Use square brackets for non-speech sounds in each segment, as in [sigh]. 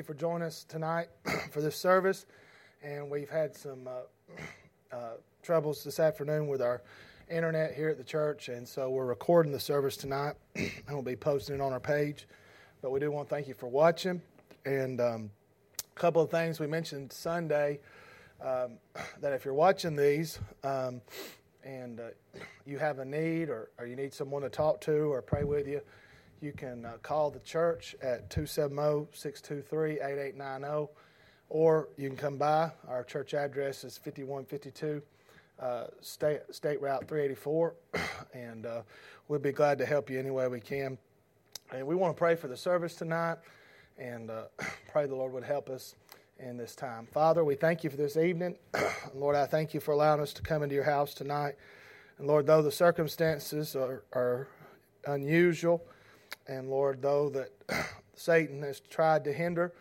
you for joining us tonight [clears throat] for this service. And we've had some uh, [clears throat] uh, troubles this afternoon with our internet here at the church, and so we're recording the service tonight, [clears throat] and we'll be posting it on our page. But we do want to thank you for watching. And um, a couple of things we mentioned Sunday um, that if you're watching these um, and uh, you have a need or, or you need someone to talk to or pray with you, you can uh, call the church at 270 623 8890, or you can come by. Our church address is 5152 uh, State, State Route 384, [coughs] and uh, we'll be glad to help you any way we can. And we want to pray for the service tonight and uh, [coughs] pray the Lord would help us in this time. Father, we thank you for this evening. [coughs] Lord, I thank you for allowing us to come into your house tonight. And Lord, though the circumstances are, are unusual, and Lord, though that [clears throat] Satan has tried to hinder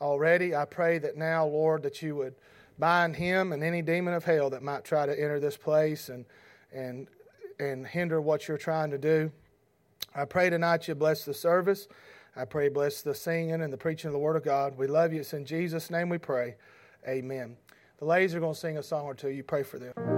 already, I pray that now, Lord, that you would bind him and any demon of hell that might try to enter this place and and and hinder what you're trying to do. I pray tonight you bless the service. I pray bless the singing and the preaching of the Word of God. We love you. It's in Jesus' name we pray. Amen. The ladies are going to sing a song or two. You pray for them.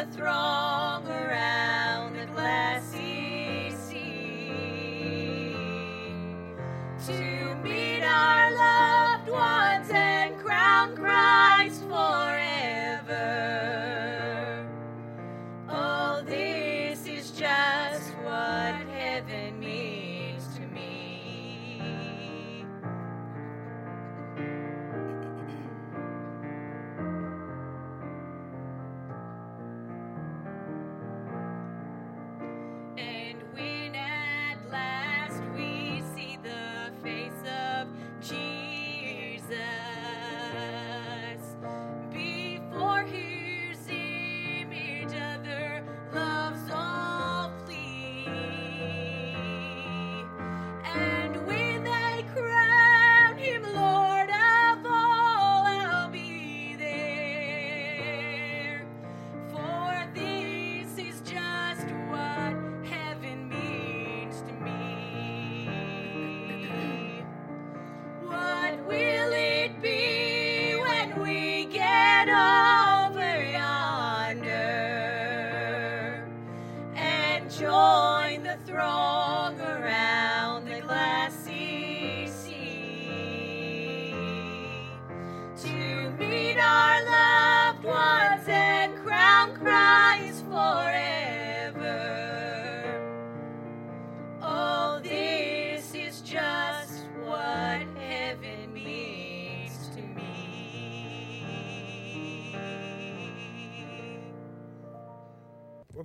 Meet our loved ones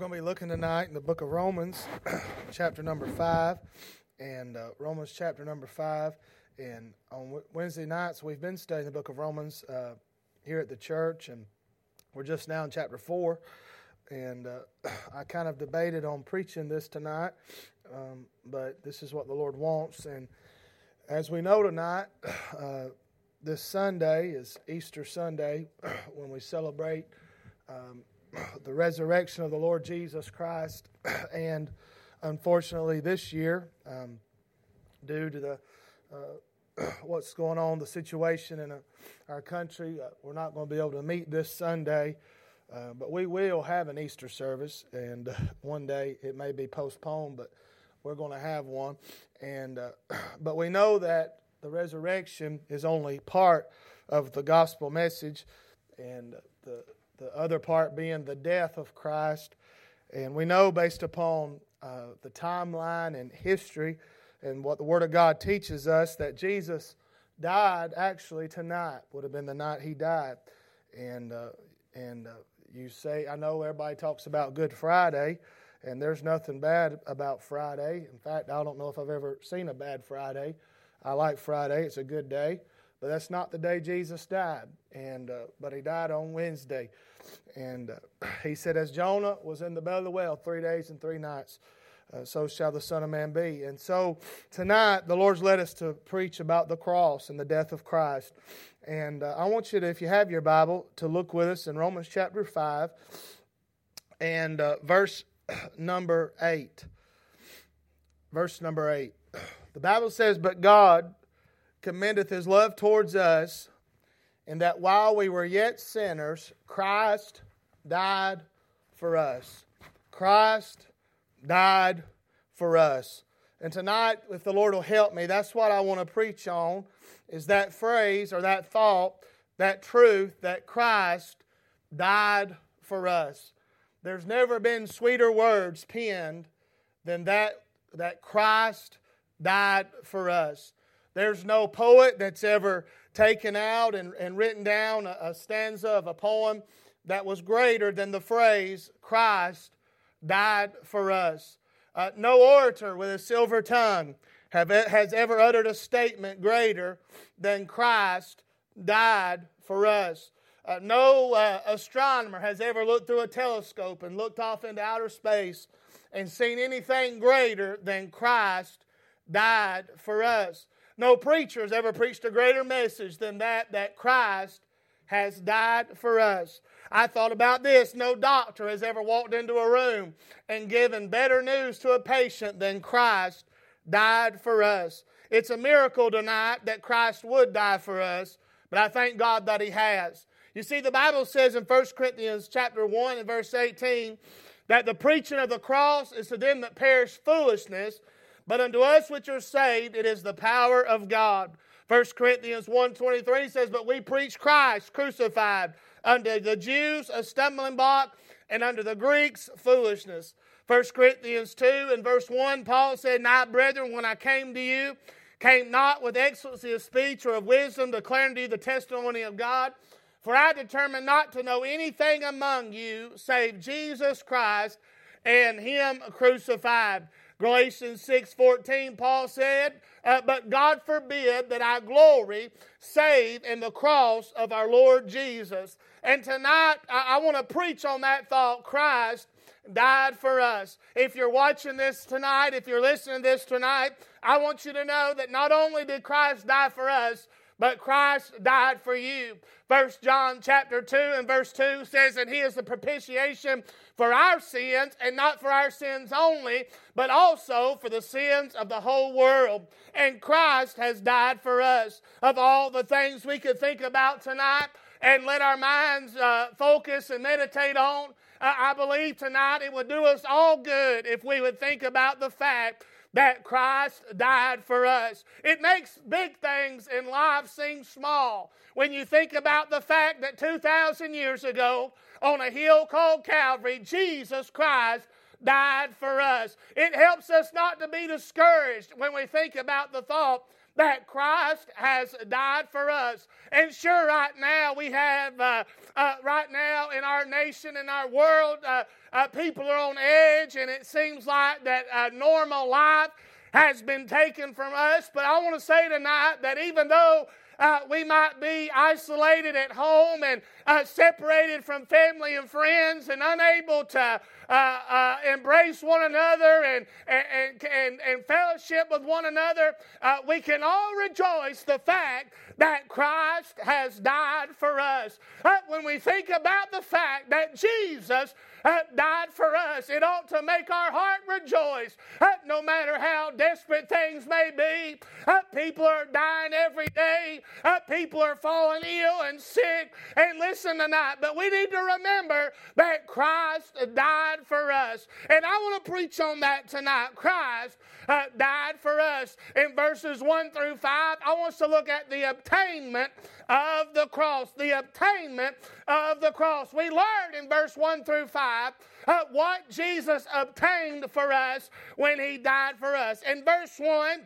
going to be looking tonight in the book of Romans, [clears throat] chapter number 5, and uh, Romans chapter number 5. And on Wednesday nights, we've been studying the book of Romans uh, here at the church, and we're just now in chapter 4. And uh, [clears throat] I kind of debated on preaching this tonight, um, but this is what the Lord wants. And as we know tonight, [clears throat] uh, this Sunday is Easter Sunday when we celebrate. Um, the resurrection of the Lord Jesus Christ. [clears throat] And unfortunately, this year, um, due to the uh, [clears throat] what's going on, the situation in uh, our country, uh, we're not going to be able to meet this Sunday. Uh, but we will have an Easter service, and uh, [laughs] one day it may be postponed, but we're going to have one. And uh, [clears throat] but we know that the resurrection is only part of the gospel message, and the the other part being the death of Christ. And we know, based upon uh, the timeline and history and what the Word of God teaches us, that Jesus died actually tonight, would have been the night he died. And, uh, and uh, you say, I know everybody talks about Good Friday, and there's nothing bad about Friday. In fact, I don't know if I've ever seen a bad Friday. I like Friday, it's a good day. But that's not the day Jesus died. And uh, but he died on Wednesday, and uh, he said, as Jonah was in the belly of the whale three days and three nights. Uh, so shall the Son of Man be. And so tonight, the Lord's led us to preach about the cross and the death of Christ. And uh, I want you to, if you have your Bible, to look with us in Romans chapter 5 and uh, verse [clears throat] number 8. Verse number 8. The Bible says, But God commendeth his love towards us, in that while we were yet sinners, Christ died for us. Christ died for us. And tonight, if the Lord will help me, that's what I want to preach on is that phrase or that thought, that truth that Christ died for us. There's never been sweeter words penned than that that Christ died for us. There's no poet that's ever taken out and, and written down a, a stanza of a poem that was greater than the phrase, Christ died for us. Uh, no orator with a silver tongue have, has ever uttered a statement greater than Christ died for us. Uh, no uh, astronomer has ever looked through a telescope and looked off into outer space and seen anything greater than Christ died for us. No preacher has ever preached a greater message than that, that Christ has died for us. I thought about this. No doctor has ever walked into a room and given better news to a patient than Christ died for us. It's a miracle tonight that Christ would die for us, but I thank God that He has. You see, the Bible says in 1 Corinthians chapter 1 and verse 18 that the preaching of the cross is to them that perish foolishness, but unto us which are saved, it is the power of God. 1 Corinthians 1.23 says, But we preach Christ crucified, unto the Jews a stumbling block, and unto the Greeks foolishness. 1 Corinthians 2 and verse 1, Paul said, Now, brethren, when I came to you, came not with excellency of speech or of wisdom, declaring to you the testimony of God. For I determined not to know anything among you save Jesus Christ and Him crucified. Galatians 6:14 Paul said, uh, "But God forbid that I glory save in the cross of our Lord Jesus." And tonight I, I want to preach on that thought Christ died for us. If you're watching this tonight, if you're listening to this tonight, I want you to know that not only did Christ die for us, but Christ died for you. First John chapter 2 and verse 2 says that he is the propitiation for our sins and not for our sins only, but also for the sins of the whole world. And Christ has died for us. Of all the things we could think about tonight and let our minds uh, focus and meditate on, uh, I believe tonight it would do us all good if we would think about the fact that Christ died for us. It makes big things in life seem small when you think about the fact that 2,000 years ago, on a hill called Calvary, Jesus Christ died for us. It helps us not to be discouraged when we think about the thought that Christ has died for us. And sure, right now we have, uh, uh, right now in our nation, in our world, uh, uh people are on edge, and it seems like that uh, normal life has been taken from us. But I want to say tonight that even though uh, we might be isolated at home and uh, separated from family and friends and unable to uh, uh embrace one another and, and, and, and, fellowship with one another, uh, we can all rejoice the fact that Christ has died for us. Uh, when we think about the fact that Jesus died for us. It ought to make our heart rejoice. No matter how desperate things may be, people are dying every day. People are falling ill and sick. And listen tonight, but we need to remember that Christ died for us. And I want to preach on that tonight. Christ uh, died for us. In verses 1 through 5, I want us to look at the obtainment of the cross. The obtainment of the cross. We learned in verse 1 through 5 uh, what Jesus obtained for us when he died for us. In verse 1,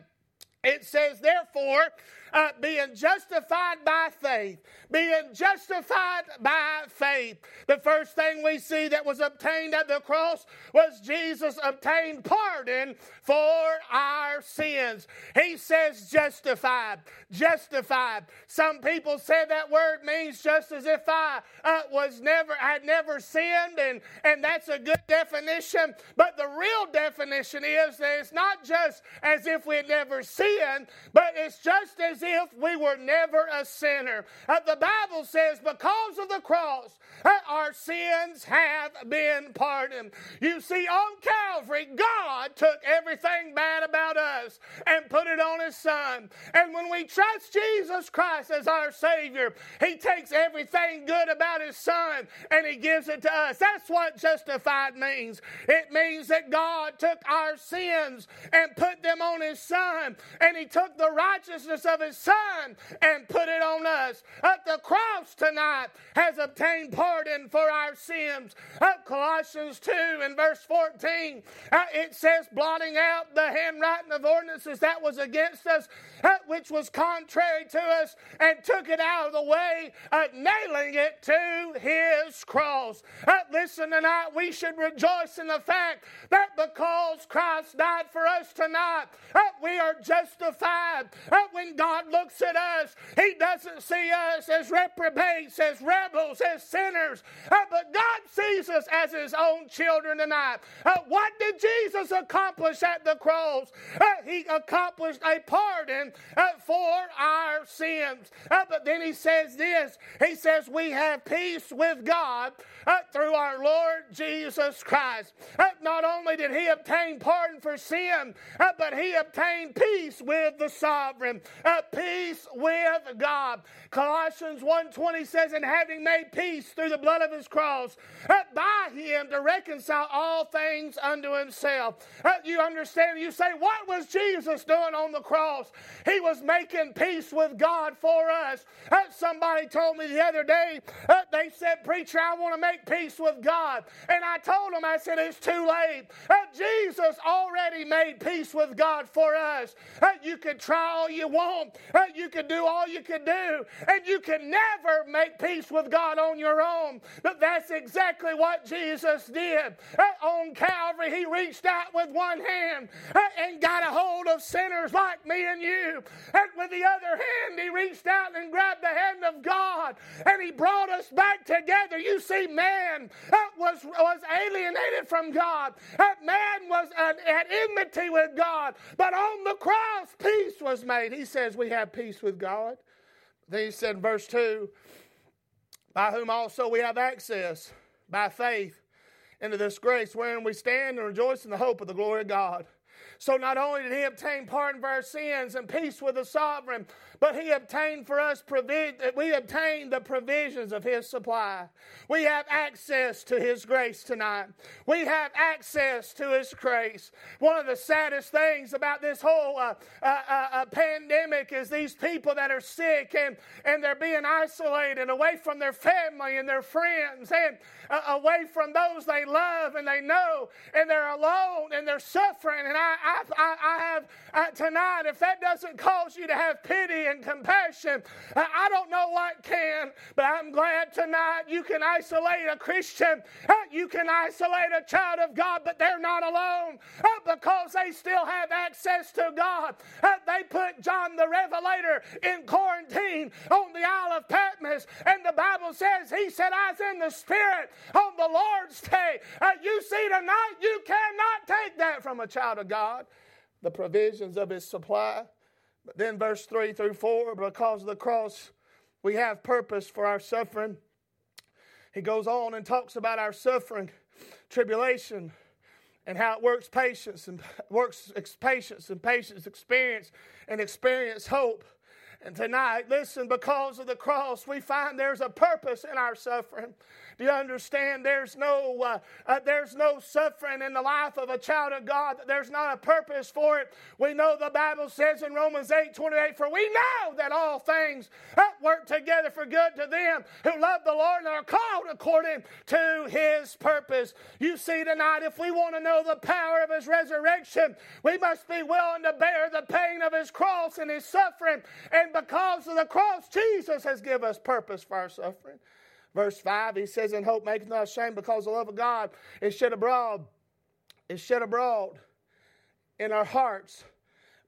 it says, Therefore, uh, being justified by faith. Being justified by faith. The first thing we see that was obtained at the cross was Jesus obtained pardon for our sins. He says justified. Justified. Some people say that word means just as if I uh, was never, had never sinned, and, and that's a good definition. But the real definition is that it's not just as if we had never sinned, but it's just as as if we were never a sinner. Uh, the Bible says, because of the cross, uh, our sins have been pardoned. You see, on Calvary, God took everything bad about us and put it on His Son. And when we trust Jesus Christ as our Savior, He takes everything good about His Son and He gives it to us. That's what justified means. It means that God took our sins and put them on His Son, and He took the righteousness of His his son and put it on us. At the cross tonight has obtained pardon for our sins. At Colossians 2 and verse 14, uh, it says, blotting out the handwriting of ordinances that was against us, uh, which was contrary to us, and took it out of the way, uh, nailing it to his cross. listen tonight, we should rejoice in the fact that because Christ died for us tonight, we are justified. when God God looks at us, He doesn't see us as reprobates, as rebels, as sinners, uh, but God sees us as His own children tonight. Uh, what did Jesus accomplish at the cross? Uh, he accomplished a pardon uh, for our sins. Uh, but then He says this He says, We have peace with God uh, through our Lord Jesus Christ. not only did He obtain pardon for sin, but He obtained peace with the sovereign peace with God. Colossians 1:20 says, "And having made peace through the blood of his cross, by him to reconcile all things unto himself." You understand? You say, "What was Jesus doing on the cross?" He was making peace with God for us. Uh, somebody told me the other day, they said, "Preacher, I want to make peace with God." And I told them, I said, "It's too late. Jesus already made peace with God for us. You can try all you want, you can do all you can do, and you can never make peace with God on your own. But that's exactly what Jesus did. Uh, on Calvary, He reached out with one hand uh, and got a hold of sinners like me and you. And with the other hand, He reached out and grabbed the hand of God and He brought us back together. You see, man uh, was, was alienated from God, that man was at enmity with God, but on the cross, peace was made. He says we have peace with God. Then he said in verse 2 By whom also we have access by faith into this grace wherein we stand and rejoice in the hope of the glory of God. So not only did he obtain pardon for our sins and peace with the sovereign, but he obtained for us provision. We obtained the provisions of his supply. We have access to his grace tonight. We have access to his grace. One of the saddest things about this whole uh, uh, uh, uh pandemic is these people that are sick and, and they're being isolated away from their family and their friends and uh, away from those they love and they know, and they're alone and they're suffering. And I, I, I, I have tonight, if that doesn't cause you to have pity and compassion, I don't know what can. But I'm glad tonight you can isolate a Christian, uh, you can isolate a child of God, but they're not alone uh, because they still have access to God. Uh, they put John the Revelator in quarantine on the Isle of Patmos, and the Bible says he said, I was in the Spirit on the Lord's day. You see, tonight you cannot take that from a child of God, the provisions of his supply. But then, verse 3 through 4, because of the cross, we have purpose for our suffering. He goes on and talks about our suffering, tribulation, and how it works patience and works patience and patience experience and experience hope. And tonight, listen, because of the cross, we find there's a purpose in our suffering. Do you understand? There's no, uh, uh, there's no suffering in the life of a child of God. There's not a purpose for it. We know the Bible says in Romans 8 28, for we know that all things work together for good to them who love the Lord and are called according to his purpose. You see, tonight, if we want to know the power of his resurrection, we must be willing to bear the pain of his cross and his suffering. And because of the cross, Jesus has given us purpose for our suffering. Verse 5, he says, In hope maketh not ashamed, because the love of God is shed abroad, is shed abroad in our hearts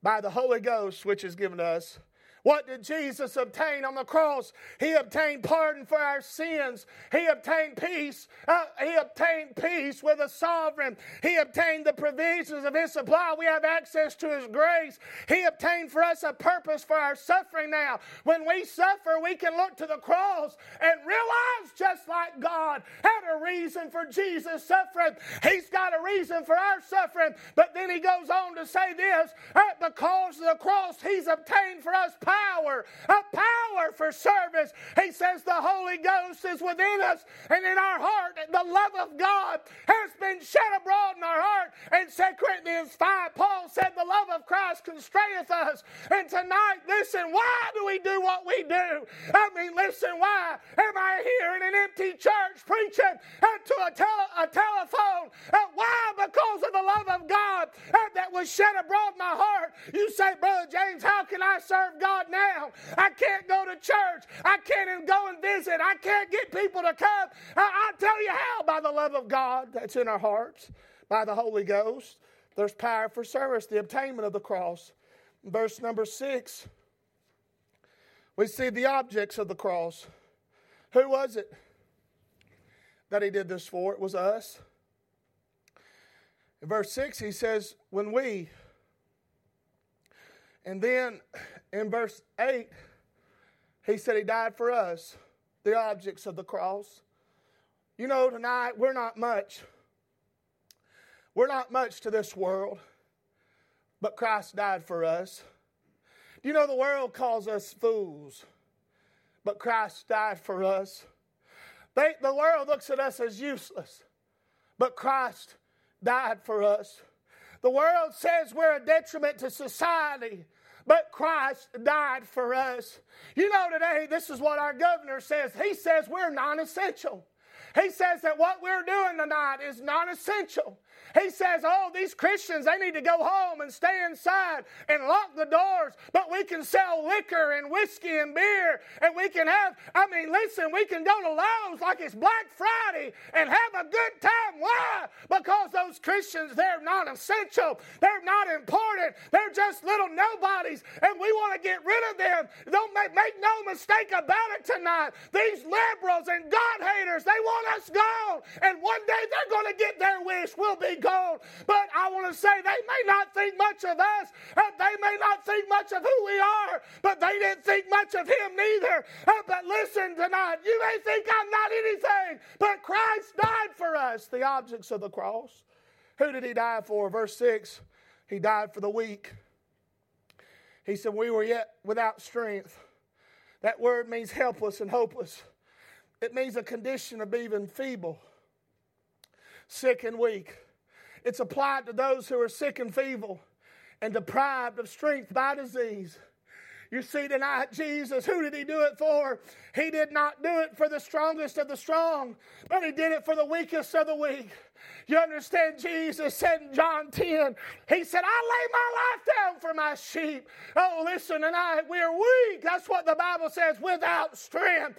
by the Holy Ghost, which is given to us what did Jesus obtain on the cross? He obtained pardon for our sins. He obtained peace. Uh, he obtained peace with a sovereign. He obtained the provisions of His supply. We have access to His grace. He obtained for us a purpose for our suffering now. When we suffer, we can look to the cross and realize just like God had a reason for Jesus' suffering, He's got a reason for our suffering. But then He goes on to say this uh, because of the cross, He's obtained for us power, a power for service. He says the Holy Ghost is within us and in our heart. The love of God has been shed abroad in our heart. And 2 Corinthians 5, Paul said, The love of Christ constraineth us. And tonight, listen, why do we do what we do? I mean, listen, why am I here in an empty church preaching to a, tele- a telephone? Uh, why? Because of the love of God uh, that was shed abroad in my heart. You say, Brother James, how can I serve God? God now. I can't go to church. I can't go and visit. I can't get people to come. I, I tell you how by the love of God that's in our hearts, by the Holy Ghost. There's power for service, the obtainment of the cross. Verse number six, we see the objects of the cross. Who was it that he did this for? It was us. In verse 6, he says, When we, and then in verse 8, he said he died for us, the objects of the cross. You know, tonight we're not much. We're not much to this world, but Christ died for us. You know, the world calls us fools, but Christ died for us. They, the world looks at us as useless, but Christ died for us. The world says we're a detriment to society, but Christ died for us. You know, today, this is what our governor says. He says we're non essential. He says that what we're doing tonight is non essential. He says, Oh, these Christians, they need to go home and stay inside and lock the doors, but we can sell liquor and whiskey and beer, and we can have, I mean, listen, we can go to Lowe's like it's Black Friday and have a good time. Why? Because those Christians, they're not essential, they're not important, they're just little nobodies, and we want to get rid of them. Don't make, make no mistake about it tonight. These liberals and God haters, they want us gone, and one day they're going to get their wish. We'll be But I want to say they may not think much of us, and they may not think much of who we are, but they didn't think much of Him neither. Uh, but listen tonight, you may think I'm not anything, but Christ died for us, the objects of the cross. Who did He die for? Verse 6 He died for the weak. He said, We were yet without strength. That word means helpless and hopeless. It means a condition of being feeble, sick, and weak. It's applied to those who are sick and feeble and deprived of strength by disease. You see tonight, Jesus, who did he do it for? He did not do it for the strongest of the strong, but he did it for the weakest of the weak. You understand? Jesus said in John 10, He said, I lay my life down for my sheep. Oh, listen, tonight we're weak. That's what the Bible says, without strength.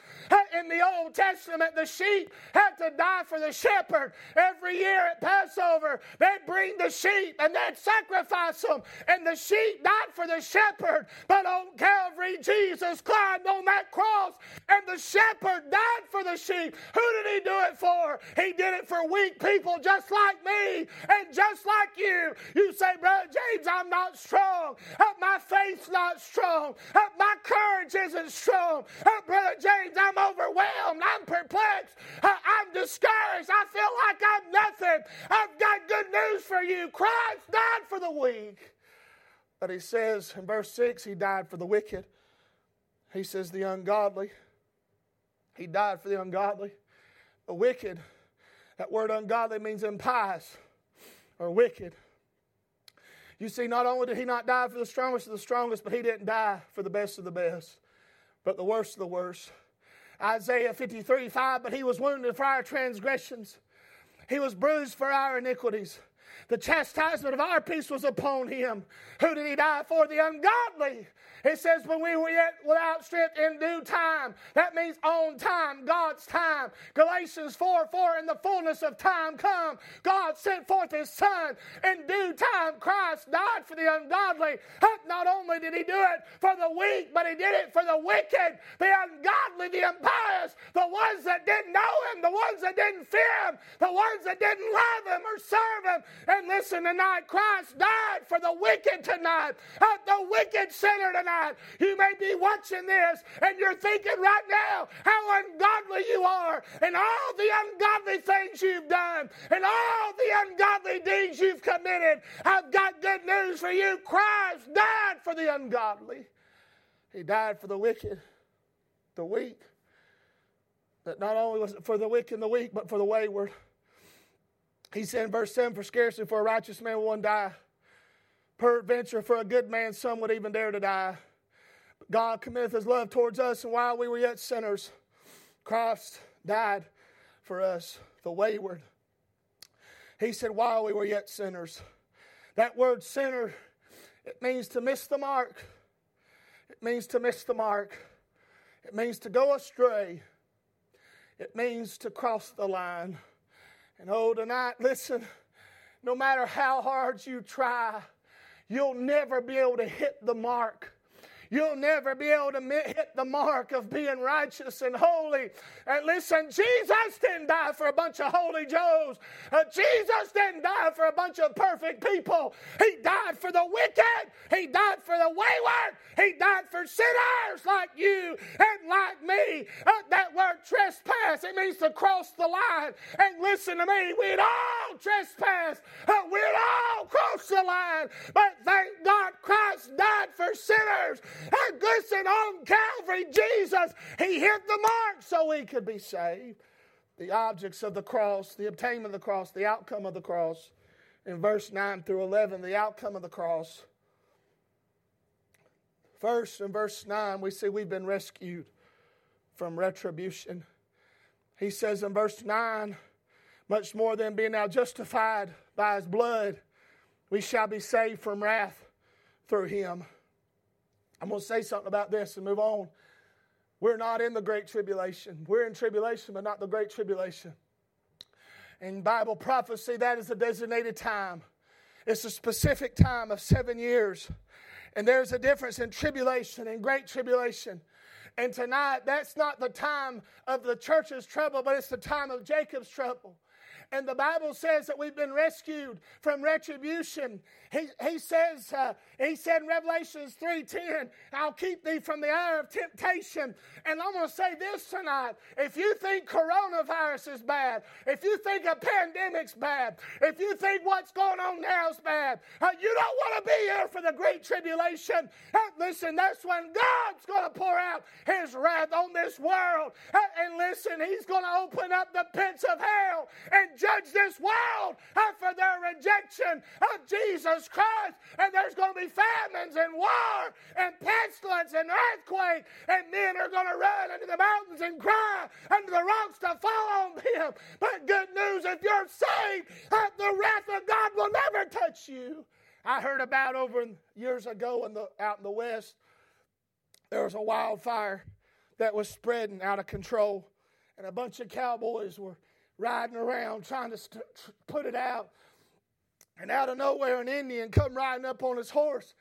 In the Old Testament, the sheep had to die for the shepherd. Every year at Passover, they'd bring the sheep and they'd sacrifice them. And the sheep died for the shepherd. But on Calvary, Jesus climbed on that cross and the shepherd died for the sheep. Who did he do it for? He did it for weak people just like me and just like you. You say, Brother James, I'm not strong. My faith's not strong. My courage isn't strong. Brother James, I'm overwhelmed. I'm perplexed. I'm discouraged. I feel like I'm nothing. I've got good news for you. Christ died for the weak. But he says in verse 6, he died for the wicked. He says the ungodly. He died for the ungodly. The wicked, that word ungodly means impious or wicked. You see, not only did he not die for the strongest of the strongest, but he didn't die for the best of the best, but the worst of the worst. Isaiah 53 5, but he was wounded for our transgressions, he was bruised for our iniquities. The chastisement of our peace was upon him. Who did he die for? The ungodly. It says, when we were yet without strength in due time. That means on time, God's time. Galatians 4 4, in the fullness of time come, God sent forth his Son. In due time, Christ died for the ungodly. Not only did he do it for the weak, but he did it for the wicked, the ungodly, the impious, the ones that didn't know him, the ones that didn't fear him, the ones that didn't love him or serve him. And listen tonight, Christ died for the wicked tonight, the wicked sinner tonight. You may be watching this and you're thinking right now how ungodly you are and all the ungodly things you've done and all the ungodly deeds you've committed. I've got good news for you. Christ died for the ungodly, He died for the wicked, the weak. That not only was it for the wicked and the weak, but for the wayward. He said in verse 7 For scarcely for a righteous man will one die Peradventure, for a good man, some would even dare to die. But God committeth his love towards us, and while we were yet sinners, Christ died for us, the wayward. He said, while we were yet sinners. That word sinner, it means to miss the mark. It means to miss the mark. It means to go astray. It means to cross the line. And oh, tonight, listen, no matter how hard you try, you'll never be able to hit the mark You'll never be able to hit the mark of being righteous and holy. And listen, Jesus didn't die for a bunch of holy Joes. Uh, Jesus didn't die for a bunch of perfect people. He died for the wicked. He died for the wayward. He died for sinners like you and like me. Uh, that word trespass, it means to cross the line. And listen to me, we'd all trespass. Uh, we'd all cross the line. But thank God Christ died for sinners. And listen, on Calvary, Jesus, He hit the mark so we could be saved. The objects of the cross, the obtainment of the cross, the outcome of the cross. In verse 9 through 11, the outcome of the cross. First, in verse 9, we see we've been rescued from retribution. He says in verse 9, much more than being now justified by his blood, we shall be saved from wrath through him. I'm going to say something about this and move on. We're not in the great tribulation. We're in tribulation, but not the great tribulation. In Bible prophecy, that is a designated time. It's a specific time of seven years. And there's a difference in tribulation and great tribulation. And tonight, that's not the time of the church's trouble, but it's the time of Jacob's trouble. And the Bible says that we've been rescued from retribution. He, he says, uh, he said in Revelations 3.10, I'll keep thee from the hour of temptation. And I'm going to say this tonight. If you think coronavirus is bad, if you think a pandemic's bad, if you think what's going on now is bad, uh, you don't want to be here for the great tribulation. Uh, listen, that's when God's going to pour out his wrath on this world. Uh, and listen, he's going to open up the pits of hell and judge this world for their rejection of Jesus Christ. And there's going to be famines and war and pestilence and earthquake. And men are going to run into the mountains and cry under the rocks to fall on them. But good news if you're saved, uh, the wrath of God will never touch you. I heard about over years ago in the, out in the West, there was a wildfire that was spreading out of control, and a bunch of cowboys were riding around trying to st- put it out. And out of nowhere, an Indian come riding up on his horse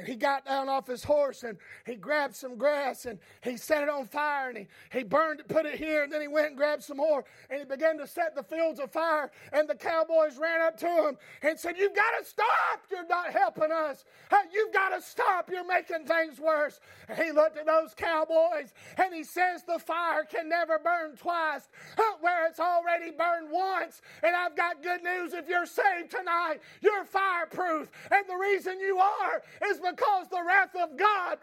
and he got down off his horse and he grabbed some grass and he set it on fire and he, he burned it, put it here, and then he went and grabbed some more and he began to set the fields afire. And the cowboys ran up to him and said, You've got to stop. You're not helping us. You've got to stop. You're making things worse. And he looked at those cowboys and he says, The fire can never burn twice where it's already burned once. And I've got good news if you're saved tonight, you're fireproof. And the reason you are is because the wrath of God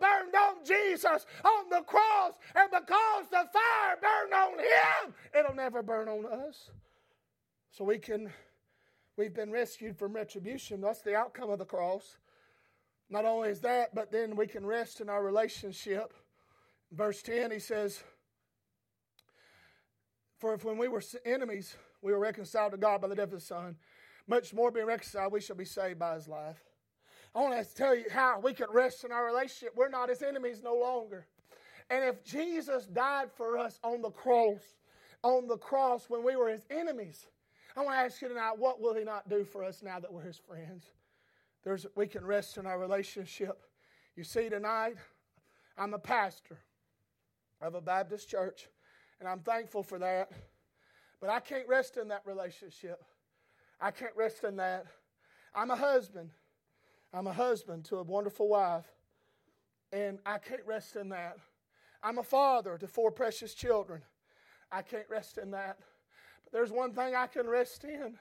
burned on Jesus on the cross, and because the fire burned on him, it'll never burn on us. So we can, we've been rescued from retribution. That's the outcome of the cross. Not only is that, but then we can rest in our relationship. Verse 10, he says, For if when we were enemies, we were reconciled to God by the death of the Son, much more being reconciled, we shall be saved by his life. I want to tell you how we can rest in our relationship. We're not his enemies no longer. And if Jesus died for us on the cross, on the cross when we were his enemies, I want to ask you tonight, what will he not do for us now that we're his friends? There's, we can rest in our relationship. You see, tonight, I'm a pastor of a Baptist church, and I'm thankful for that. But I can't rest in that relationship. I can't rest in that. I'm a husband. I'm a husband to a wonderful wife, and I can't rest in that. I'm a father to four precious children. I can't rest in that. But there's one thing I can rest in,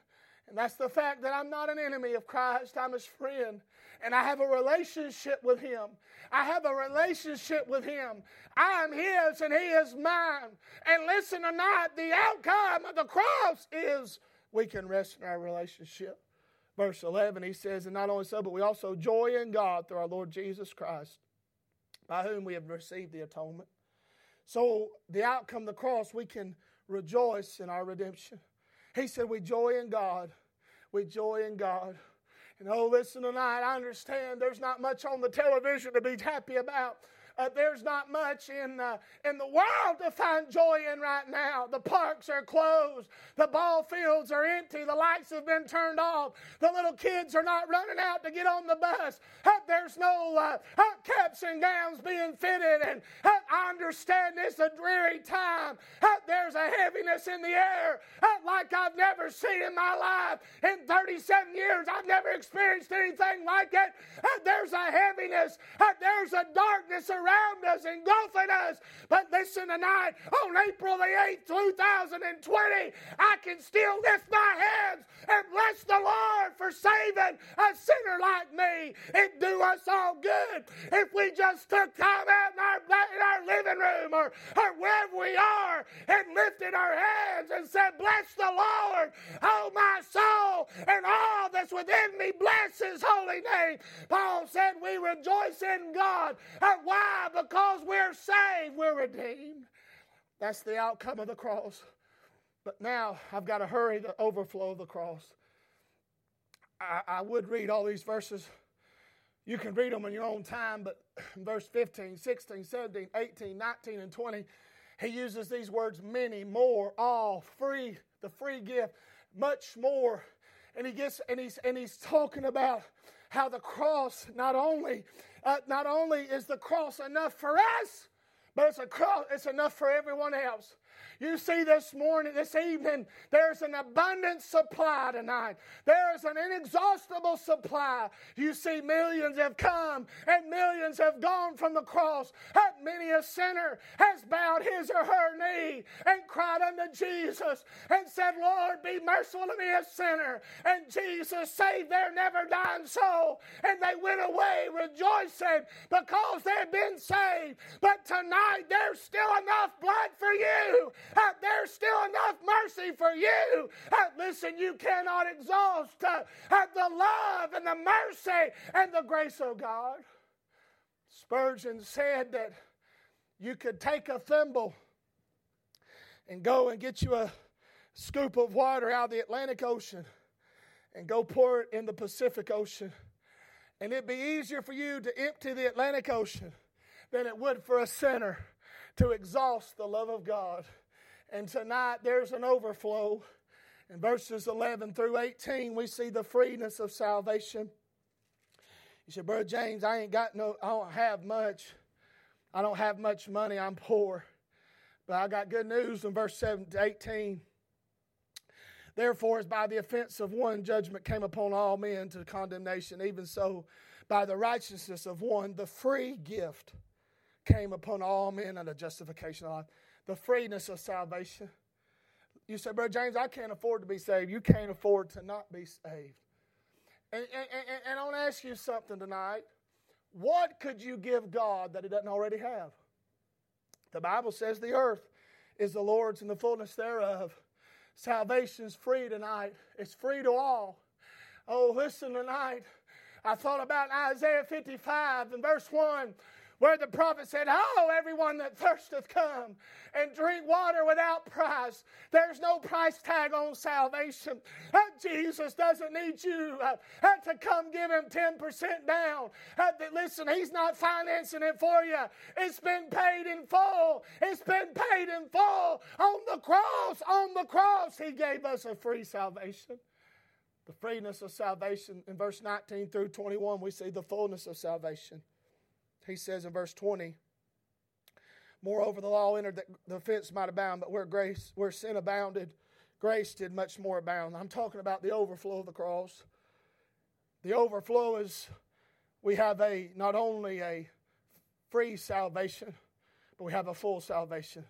and that's the fact that I'm not an enemy of Christ. I'm his friend, and I have a relationship with him. I have a relationship with him. I am his, and he is mine. And listen tonight, the outcome of the cross is we can rest in our relationship verse 11, he says, And not only so, but we also joy in God through our Lord Jesus Christ, by whom we have received the atonement. So, the outcome of the cross, we can rejoice in our redemption. He said, We joy in God. We joy in God. And oh, listen tonight, I understand there's not much on the television to be happy about. Uh, there's not much in, uh, in the world to find joy in right now. The parks are closed. The ball fields are empty. The lights have been turned off. The little kids are not running out to get on the bus. Uh, there's no uh, uh, caps and gowns being fitted. And I understand it's a dreary time. there's a heaviness in the air like I've never seen in my life. In 37 years, I've never experienced anything like it. there's a heaviness. there's a darkness around around us, engulfing us. But listen tonight, on April the 8th, 2020, I can still lift my hands and bless the Lord for saving a sinner like me. It do us all good if we just took time out in our, in our living room or, or wherever we are and lifted our hands and said, Bless the Lord, oh my soul, and all that's within me, bless his holy name. Paul said, We rejoice in God. Why? Why? Because we're saved, we're redeemed. That's the outcome of the cross. But now I've got to hurry the overflow of the cross. I, I would read all these verses. You can read them in your own time, but [clears throat] verse 15, 16, 17, 18, 19, and 20, he uses these words many, more, all, free, the free gift, much more. And he gets and he's and he's talking about how the cross not only uh, not only is the cross enough for us, but it's a cross, it's enough for everyone else. You see, this morning, this evening, there's an abundant supply tonight. There is an inexhaustible supply. You see, millions have come and millions have gone from the cross. And many a sinner has bowed his or her knee and cried unto Jesus and said, Lord, be merciful to me, a sinner. And Jesus saved their never dying soul. And they went away rejoicing because they've been saved. But tonight, there's still enough blood for you Uh, there's still enough mercy for you. Uh, listen, you cannot exhaust uh, the love and the mercy and the grace of God. Spurgeon said that you could take a thimble and go and get you a scoop of water out of the Atlantic Ocean and go pour it in the Pacific Ocean. And it'd be easier for you to empty the Atlantic Ocean than it would for a sinner to exhaust the love of God. And tonight there's an overflow. In verses 11 through 18, we see the freeness of salvation. You said, Brother James, I ain't got no, I don't have much. I don't have much money. I'm poor. But I got good news in verse 7 to 18. Therefore, as by the offense of one, judgment came upon all men to condemnation, even so, by the righteousness of one, the free gift came upon all men unto justification of life. The freeness of salvation. You say, Brother James, I can't afford to be saved. You can't afford to not be saved. And, and, and, and I want to ask you something tonight. What could you give God that He doesn't already have? The Bible says the earth is the Lord's and the fullness thereof. Salvation is free tonight, it's free to all. Oh, listen tonight. I thought about Isaiah 55 and verse 1 where the prophet said, Oh, everyone that thirsteth, come and drink water without price. There's no price tag on salvation. Uh, Jesus doesn't need you uh, uh to come give him 10% down. Listen, he's not financing it for you. It's been paid in full. It's been paid in full on the cross. On the cross, he gave us a free salvation. The freeness of salvation. In verse 19 through 21, we see the fullness of salvation. He says in verse 20, Moreover, the law entered that the offense might abound, but where grace, where sin abounded, grace did much more abound. I'm talking about the overflow of the cross. The overflow is we have a not only a free salvation, but we have a full salvation.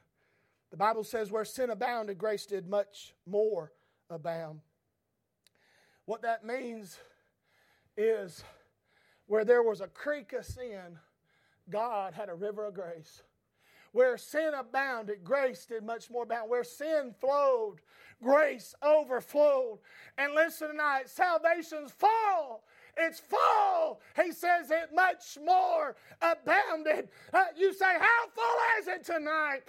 The Bible says where sin abounded, grace did much more abound. What that means is where there was a creek of sin, God had a river of grace. Where sin abounded, grace did much more abound. Where sin flowed, grace overflowed. And listen tonight, salvation's full it's full. He says it much more abounded. Uh, you say, How full is it tonight?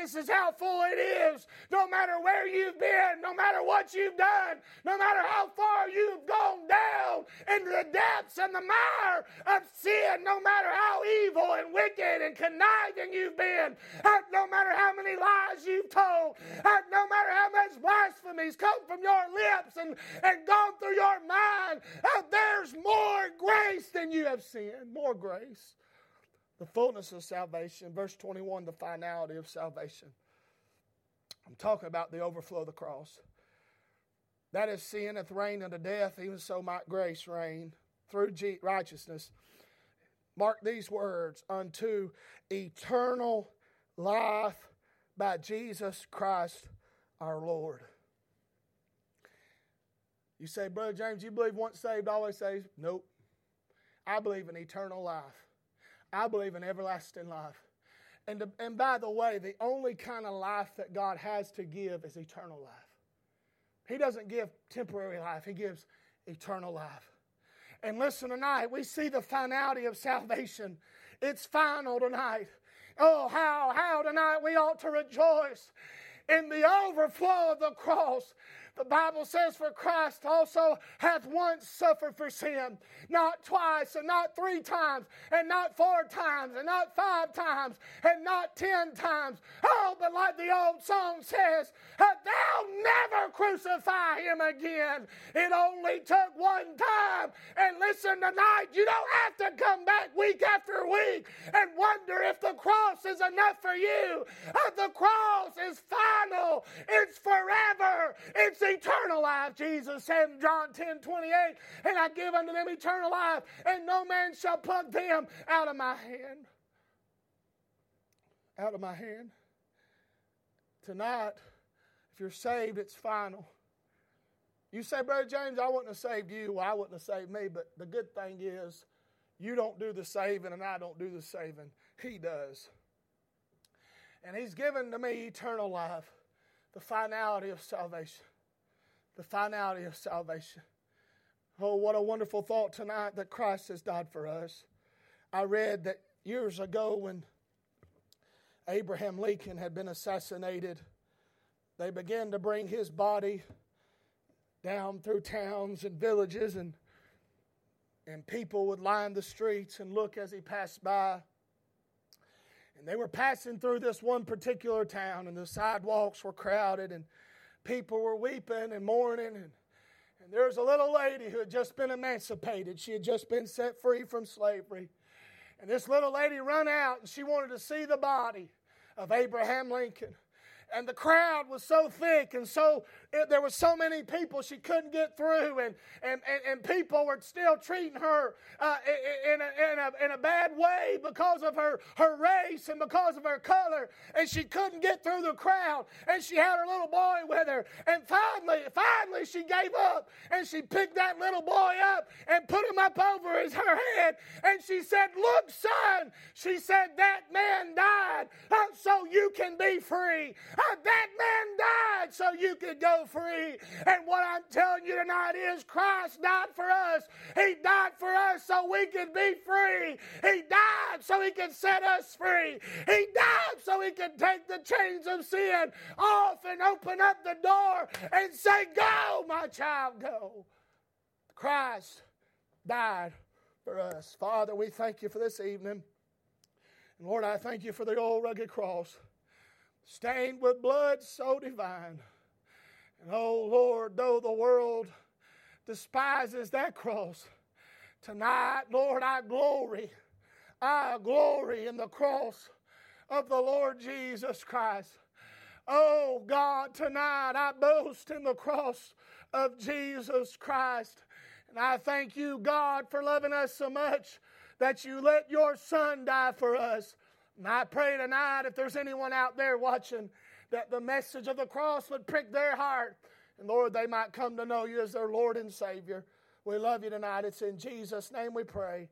He says, How full it is. No matter where you've been, no matter what you've done, no matter how far you've gone down into the depths and the mire of sin, no matter how evil and wicked and conniving you've been, uh, no matter how many lies you've told, uh, no matter how much blasphemies come from your lips and, and gone through your mind, uh, there's there's more grace than you have sinned. More grace. The fullness of salvation. Verse 21, the finality of salvation. I'm talking about the overflow of the cross. That is sin hath reigned unto death, even so might grace reign through righteousness. Mark these words unto eternal life by Jesus Christ our Lord. You say, Brother James, you believe once saved, always saved? Nope. I believe in eternal life. I believe in everlasting life. And, and by the way, the only kind of life that God has to give is eternal life. He doesn't give temporary life, He gives eternal life. And listen tonight, we see the finality of salvation. It's final tonight. Oh, how, how tonight we ought to rejoice in the overflow of the cross the Bible says, For Christ also hath once suffered for sin, not twice, and not three times, and not four times, and not five times, and not ten times. Oh, but like the old song says, Thou never crucify him again. It only took one time. And listen tonight, you don't have to come back week after week and wonder if the cross is enough for you. Uh, the cross is final, it's forever, it's eternal life. Jesus said in John 10 28, and I give unto them eternal life, and no man shall pluck them out of my hand. Out of my hand. Tonight, if you're saved, it's final. You say, Brother James, I wouldn't have saved you. Well, I wouldn't have saved me. But the good thing is, you don't do the saving, and I don't do the saving. He does. And He's given to me eternal life. the finality of salvation. The finality of salvation. Oh, what a wonderful thought tonight that Christ has died for us. I read that years ago when Abraham Lincoln had been assassinated, they began to bring his body down through towns and villages, and, and people would line the streets and look as he passed by. And they were passing through this one particular town, and the sidewalks were crowded, and people were weeping and mourning. And, and there was a little lady who had just been emancipated. She had just been set free from slavery. And this little lady run out, and she wanted to see the body of Abraham Lincoln and the crowd was so thick and so there were so many people she couldn't get through. And, and, and, and people were still treating her uh, in, a, in, a, in a bad way because of her, her race and because of her color. And she couldn't get through the crowd. And she had her little boy with her. And finally finally she gave up and she picked that little boy up and put him up over his her head. And she said look son she said that man died uh, so you can be free that man died so you could go free. And what I'm telling you tonight is Christ died for us. He died for us so we could be free. He died so he could set us free. He died so he could take the chains of sin off and open up the door and say, Go, my child, go. Christ died for us. Father, we thank you for this evening. And Lord, I thank you for the old rugged cross stained with blood so divine. And oh Lord, though the world despises that cross, tonight, Lord, I glory. I glory in the cross of the Lord Jesus Christ. Oh God, tonight I boast in the cross of Jesus Christ. And I thank you, God, for loving us so much that you let your Son die for us. And I pray tonight, if there's anyone out there watching, that the message of the cross would prick their heart. And Lord, they might come to know you as their Lord and Savior. We love you tonight. It's in Jesus' name we pray.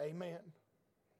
Amen.